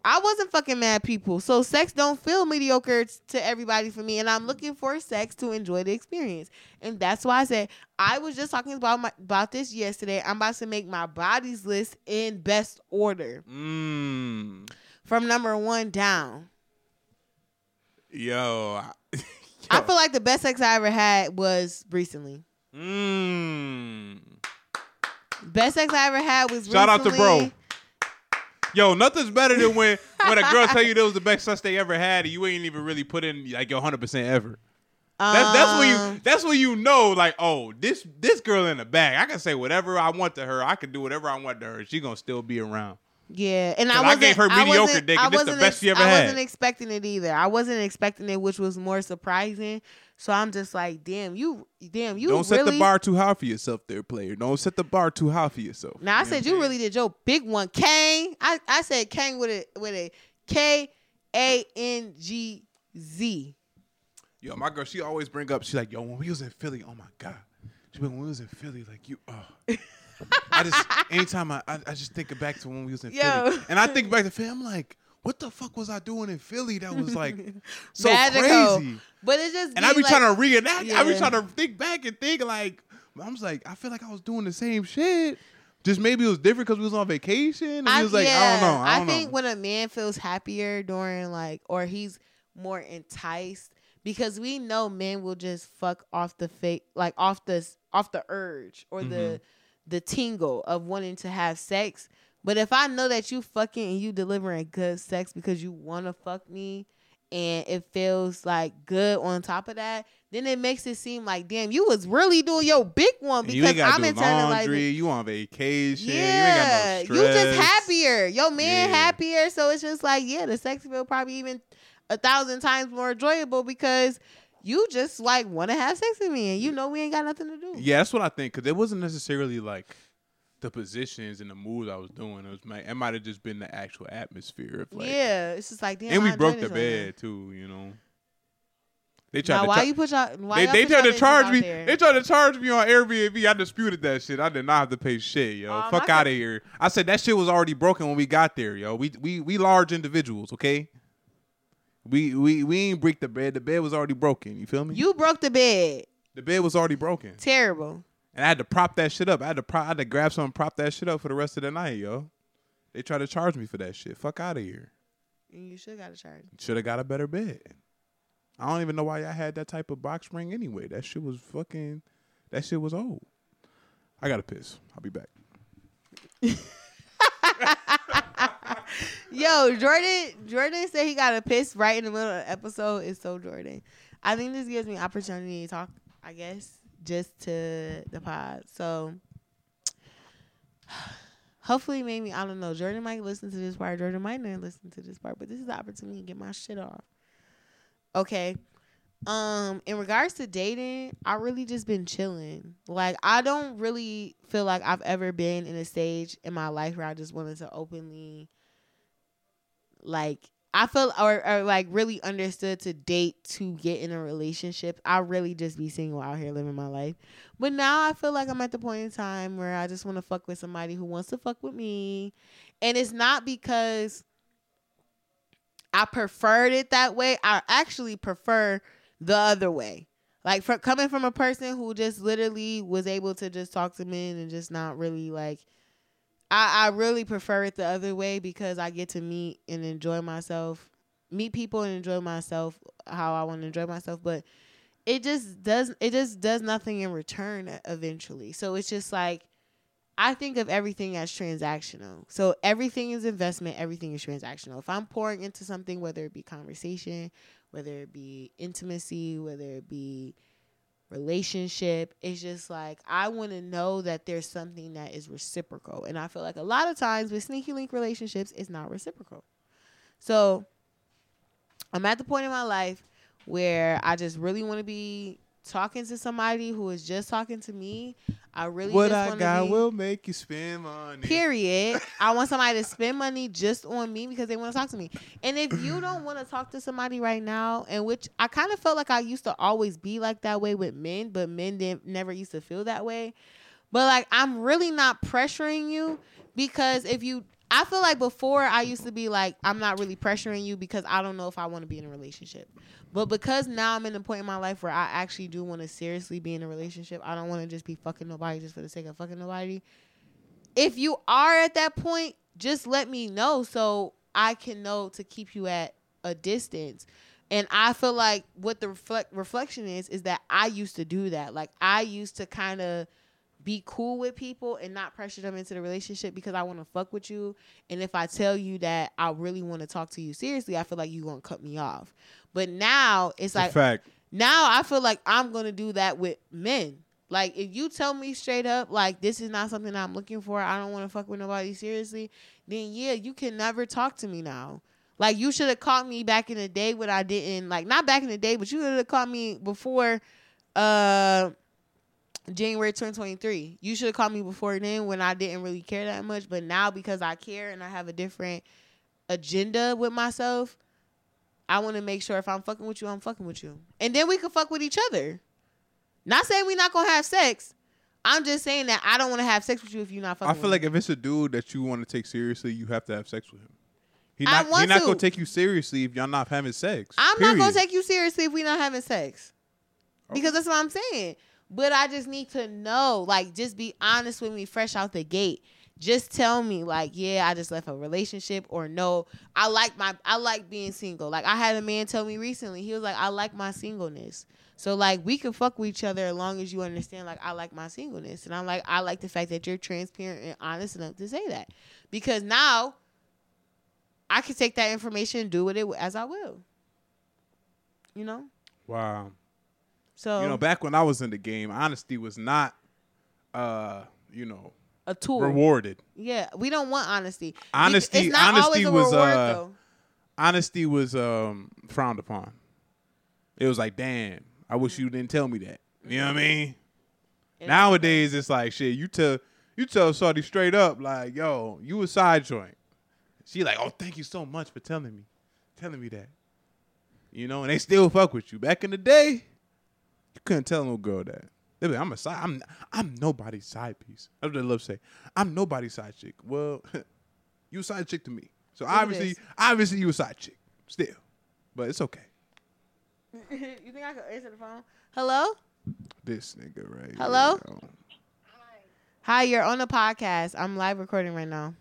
I wasn't fucking mad people, so sex don't feel mediocre to everybody for me, and I'm looking for sex to enjoy the experience, and that's why I said I was just talking about my about this yesterday. I'm about to make my bodies list in best order
Mm.
from number one down.
Yo. I-
I feel like the best sex I ever had was recently.
Mm.
Best sex I ever had was
Shout out to bro. Yo, nothing's better than when when a girl tell you that was the best sex they ever had, and you ain't even really put in like your hundred percent ever. That's that's when
Um,
you that's when you know like oh this this girl in the bag I can say whatever I want to her I can do whatever I want to her she gonna still be around.
Yeah, and I
I gave her mediocre dick,
I
and this the best she ever
I
had.
wasn't expecting it either. I wasn't expecting it, which was more surprising. So I'm just like, damn, you, damn, you
Don't set the bar too high for yourself, there, player. Don't set the bar too high for yourself.
Now I said you really did your big one, Kang. I, I said Kang with a with a K A N G Z.
Yo, my girl, she always bring up. She's like, yo, when we was in Philly, oh my god, she like, when we was in Philly, like you, oh. I just anytime I, I I just think it back to when we was in
Yo.
Philly, and I think back to Philly, I'm like, what the fuck was I doing in Philly that was like so
Magical.
crazy?
But it just
And I be
like,
trying to reenact. I be
Yeah.
trying to think back and think like I was like, I feel like I was doing the same shit, Just maybe it was different because we was on vacation. And
I,
was like, I don't know. I, don't
think
know.
when a man feels happier during like, or he's more enticed, because we know men will just fuck off the fake, like off the off the urge or
Mm-hmm.
the the tingle of wanting to have sex. But if I know that you fucking and you delivering good sex because you want to fuck me, and it feels like good on top of that, then it makes it seem like damn, you was really doing your big one because I'm internalizing.
laundry. You on vacation.
Yeah,
you ain't got no
you just happier. Your man
Yeah.
happier, so it's just like yeah, the sex feel probably even a thousand times more enjoyable because you just like want to have sex with me, and you know we ain't got nothing to do.
Yeah, that's what I think. Because it wasn't necessarily like the positions and the moves I was doing. It was might it might have just been the actual atmosphere of like.
yeah, it's just like damn.
and we
I
broke the
this right now.
bed too. You know. They tried
Now,
to.
why
char-
you put y'all? Why
they they tried to charge me.
there?
They tried to charge me on Airbnb. I disputed that shit. I did not have to pay shit, yo.
Um,
Fuck out of here. I said that shit was already broken when we got there, yo. We we we large individuals, okay. We we we ain't break the bed. The bed was already broken. You feel me?
You broke the bed.
the bed was already broken,
Terrible.
And I had to prop that shit up. I had to prop. I had to grab something, prop that shit up for the rest of the night, yo. They tried to charge me for that shit. Fuck out of here.
And you should got a charge.
Should have got a better bed. I don't even know why y'all had that type of box spring anyway. That shit was fucking. That shit was old. I gotta piss. I'll be back.
Yo, Jordan. Jordan said he got a piss right in the middle of the episode. It's so Jordan. I think this gives me opportunity to talk. I guess just to the pod. So hopefully, maybe I don't know. Jordan might listen to this part. Jordan might not listen to this part. But this is the opportunity to get my shit off. Okay. Um, in regards to dating, I really just been chilling. Like I don't really feel like I've ever been in a stage in my life where I just wanted to openly like I feel or, or like really understood to date to get in a relationship. I really just be single out here living my life. But now I feel like I'm at the point in time where I just want to fuck with somebody who wants to fuck with me. And it's not because I preferred it that way. I actually prefer the other way. Like for coming from a person who just literally was able to just talk to men and just not really like I, I really prefer it the other way because I get to meet and enjoy myself, meet people and enjoy myself how I want to enjoy myself. But it just does it just does nothing in return eventually. So it's just like I think of everything as transactional. So everything is investment, everything is transactional. If I'm pouring into something, whether it be conversation, whether it be intimacy, whether it be relationship, it's just like I want to know that there's something that is reciprocal. And I feel like a lot of times with sneaky link relationships, it's not reciprocal. So I'm at the point in my life where I just really want to be talking to somebody who is just talking to me. I really
What I got
be,
will make you spend money.
Period. I want somebody to spend money just on me because they want to talk to me. And if you don't want to talk to somebody right now, and which I kind of felt like I used to always be like that way with men, but men didn't never used to feel that way. But like I'm really not pressuring you because if you I feel like before I used to be like I'm not really pressuring you because I don't know if I want to be in a relationship. But because now I'm in a point in my life where I actually do want to seriously be in a relationship, I don't want to just be fucking nobody just for the sake of fucking nobody. If you are at that point, just let me know so I can know to keep you at a distance. And I feel like what the reflect reflection is is that I used to do that. Like I used to kind of be cool with people and not pressure them into the relationship because I want to fuck with you. And if I tell you that I really want to talk to you seriously, I feel like you're gonna cut me off. But now it's like
fact.
now I feel like I'm gonna do that with men. Like if you tell me straight up, like this is not something I'm looking for, I don't want to fuck with nobody seriously, then yeah, you can never talk to me now. Like you should have caught me back in the day when I didn't like not back in the day, but you should have caught me before uh January 2023. You should have called me before then when I didn't really care that much, but now because I care and I have a different agenda with myself, I want to make sure if I'm fucking with you, I'm fucking with you. And then we can fuck with each other. Not saying we not gonna have sex. I'm just saying that I don't want to have sex with you if you're not fucking
I feel like
me.
if it's a dude that you want to take seriously, you have to have sex with him. He
I
not he
want
not
to.
gonna take you seriously if y'all not having sex.
I'm not gonna take you seriously if we're not having sex. Because that's what I'm saying. But I just need to know, like, just be honest with me fresh out the gate. Just tell me, like, yeah, I just left a relationship, or no, I like my, I like being single. Like, I had a man tell me recently, he was like, I like my singleness. So like, we can fuck with each other as long as you understand, like, I like my singleness, and I'm like, I like the fact that you're transparent and honest enough to say that, because now I can take that information and do with it as I will. You know,
Wow.
So
You know, back when I was in the game, honesty was not, uh, you know,
a tool.
rewarded.
Yeah, we don't want honesty.
Honesty- honesty was,
reward,
uh. Honesty was um frowned upon. It was like, damn, I wish you didn't tell me that. You know what I mean?
And-
Nowadays, it's like shit. You tell you tell Shorty straight up, like, yo, you a side joint. She like, oh, thank you so much for telling me, telling me that. You know, and they still fuck with you. Back in the day, couldn't tell no girl that. They be like, I'm a side. I'm I'm nobody's side piece. That's what they love to say. I'm nobody's side chick. Well, you a side chick to me. So
at
obviously,
this.
obviously you a side chick still, but it's okay.
you think I could answer the phone? Hello,
This nigga right.
Hello?
here, yo.
hi. You're on the podcast. I'm live recording right now.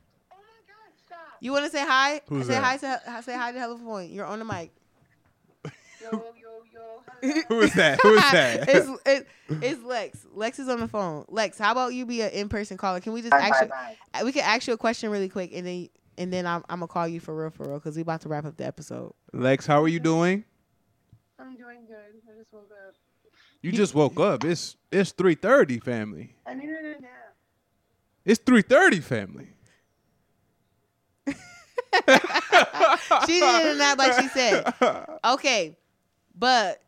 You want to say hi?
Who's
say
that?
hi to say hi to Hello Point. You're on the mic.
Who is that? Who is that?
it's, it, it's Lex. Lex is on the phone. Lex, how about you be an in-person caller? Can we just actually uh, we can ask you a question really quick and then and then I'm, I'm gonna call you for real for real because we about to wrap up the episode.
Lex, how are you doing?
I'm doing good. I just woke up.
You just woke up. It's it's three thirty, family.
I needed a nap.
It's three thirty, family.
she didn't nap like she said. Okay, but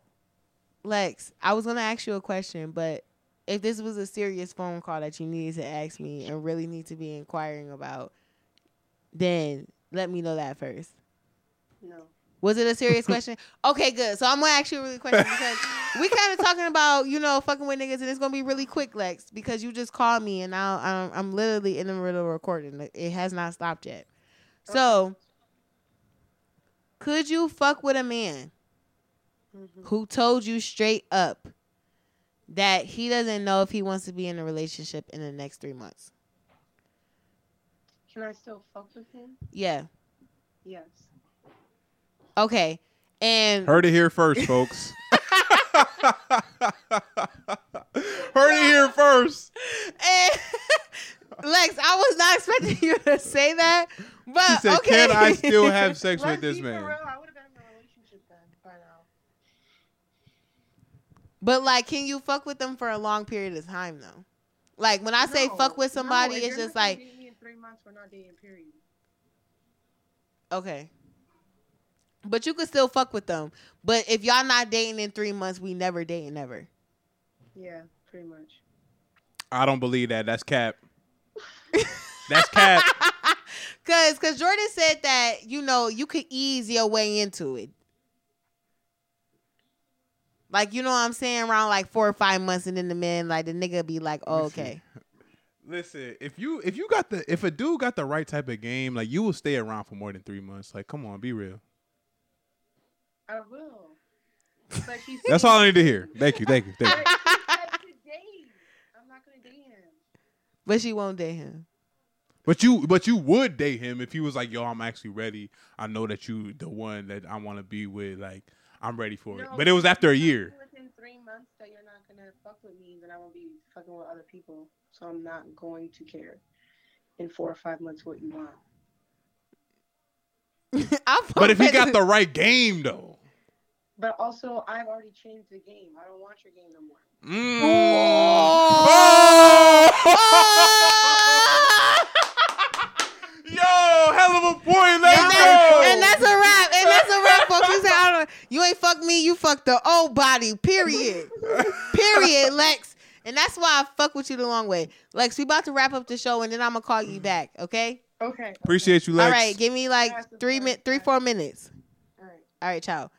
Lex, I was gonna ask you a question, but if this was a serious phone call that you needed to ask me and really need to be inquiring about, then let me know that first.
No.
Was it a serious question? Okay, good. So I'm gonna ask you a really question because we kind of talking about you know fucking with niggas, and it's gonna be really quick, Lex, because you just called me and now I'm, I'm literally in the middle of recording. It has not stopped yet. So, could you fuck with a man
Mm-hmm.
who told you straight up that he doesn't know if he wants to be in a relationship in the next three months?
Can I still fuck with him?
Yeah.
Yes.
Okay. And
Heard it here first, folks. Heard it here first.
And Lex, I was not expecting you to say that, but
She said,
okay.
"Can I still have sex
Let's
with this
be for
man?"
real, I would have been in a relationship then by now.
But like, can you fuck with them for a long period of time though? Like when I say
No,
fuck with somebody,
no, if
it's
you're
just
gonna
like
me in three months. We're not dating. Period.
okay. But you could still fuck with them. But if y'all not dating in three months, we never dating ever.
Yeah, pretty much.
I don't believe that. That's cap. That's cap.
Cause, cause Jordan said that you know you could ease your way into it. Like you know what I'm saying, around like four or five months, and then the man like the nigga be like, oh, okay.
Listen, if you if you got the if a dude got the right type of game, like you will stay around for more than three months. Like, come on, be real.
I will. But he's
That's all I need to hear. Thank you, thank you, thank you.
That's to date. I'm not gonna date him.
But she won't date him.
But you but you would date him if he was like, yo, I'm actually ready. I know that you the one that I want to be with. Like, I'm ready for it. But it was after a year.
tell Within three months that you're not gonna fuck with me, then I won't be fucking with other people. So I'm not going to care in four or five months what you want.
But if he got the right game though.
But also, I've already changed the game. I don't want your game no more.
Mm. Yo, hell of a point. Let's
and,
go.
that's, and that's a wrap. And that's a wrap, folks. You say, I don't, you ain't fuck me. You fuck the old body. Period. Period, Lex. And that's why I fuck with you the long way, Lex. We about to wrap up the show, and then I'm gonna call you back. Okay.
Okay.
Appreciate you, Lex.
All right. Give me like
Yes,
three
sorry.
min, three four minutes.
All right.
All right. Ciao.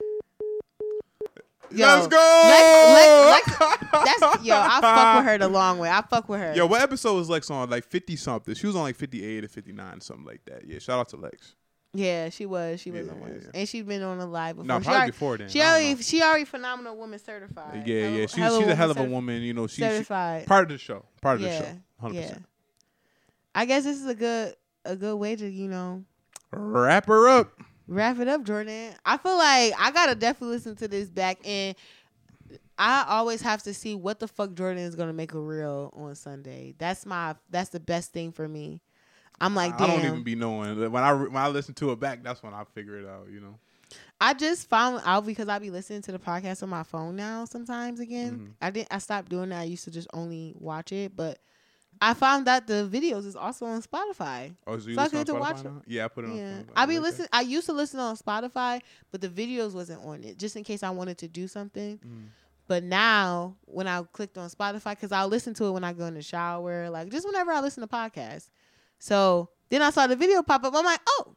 Let's
Yo,
go.
Lex, Lex, Lex, that's yo. I fuck with her the long way. I fuck with her.
Yo, what episode was Lex on? Like 50 something. She was on like 58 or 59, something like that. Yeah, shout out to Lex.
Yeah, she was. She was
Yeah,
on one,
yeah, yeah.
and she's been on a live before.
No,
she
probably
already,
before then.
She already,
know.
she already phenomenal woman certified.
Yeah,
Hella-
yeah. She's she's a hell of a woman. You know, she, she
certified.
part of the show. Part of the show. Hundred
yeah.
percent.
I guess this is a good a good way to you know
Wrap her up.
wrap it up, Jordan. I feel like I gotta definitely listen to this back and I always have to see what the fuck Jordan is gonna make a reel on Sunday. That's my that's the best thing for me. I'm like,
I don't even be knowing. When I when I listen to it back, that's when I figure it out. You know.
I just found out because I be listening to the podcast on my phone now sometimes again.
Mhm.
I didn't I stopped doing that. I used to just only watch it, but I found that the videos is also on Spotify.
Oh, so you
So I
listen on
get to
Spotify
watch
now? Yeah, I put it on.
Yeah.
Spotify.
I be
that.
listening I used to listen on Spotify, but the videos wasn't on it just in case I wanted to do something.
Mm.
But now when I clicked on Spotify cuz I'll listen to it when I go in the shower, like just whenever I listen to podcasts. So, then I saw the video pop up. I'm like, "Oh,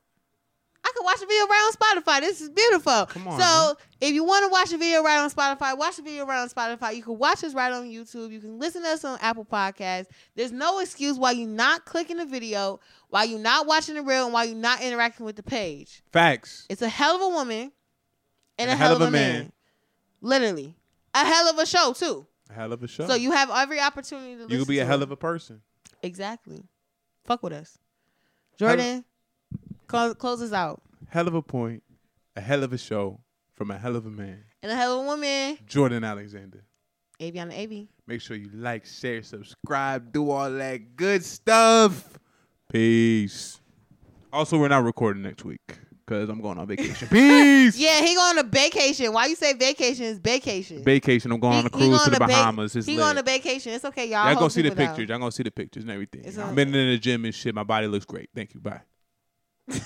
I can watch the video right on Spotify. This is beautiful.
Come on,
so
man.
if you want to watch the video right on Spotify, watch the video right on Spotify. You can watch us right on YouTube. You can listen to us on Apple Podcasts. There's no excuse why you're not clicking the video, why you're not watching the reel, and why you're not interacting with the page.
Facts.
It's a hell of a woman and, a, hell, of a man. Literally. A hell of a show too.
A hell of a show.
So you have every opportunity to listen
You'll be a hell
it.
of a person.
Exactly. Fuck with us. Jordan, close, close us out.
Hell of a point. A hell of a show from a hell of a man.
And a hell of a woman.
Jordan Alexander.
Avyana Avi.
Make sure you like, share, subscribe, do all that good stuff. Peace. Also, we're not recording next week because I'm going on vacation. Peace.
Yeah, he going on vacation. Why you say vacation? It's vacation.
Vacation. I'm going on a
He- he
cruise to the Bahamas. It's
he
lit.
going on vacation. It's okay, y'all.
Y'all go
Hope
see the
people know.
pictures. Y'all gonna see the pictures and everything.
It's
I've been in the gym and shit. My body looks great. Thank you. Bye.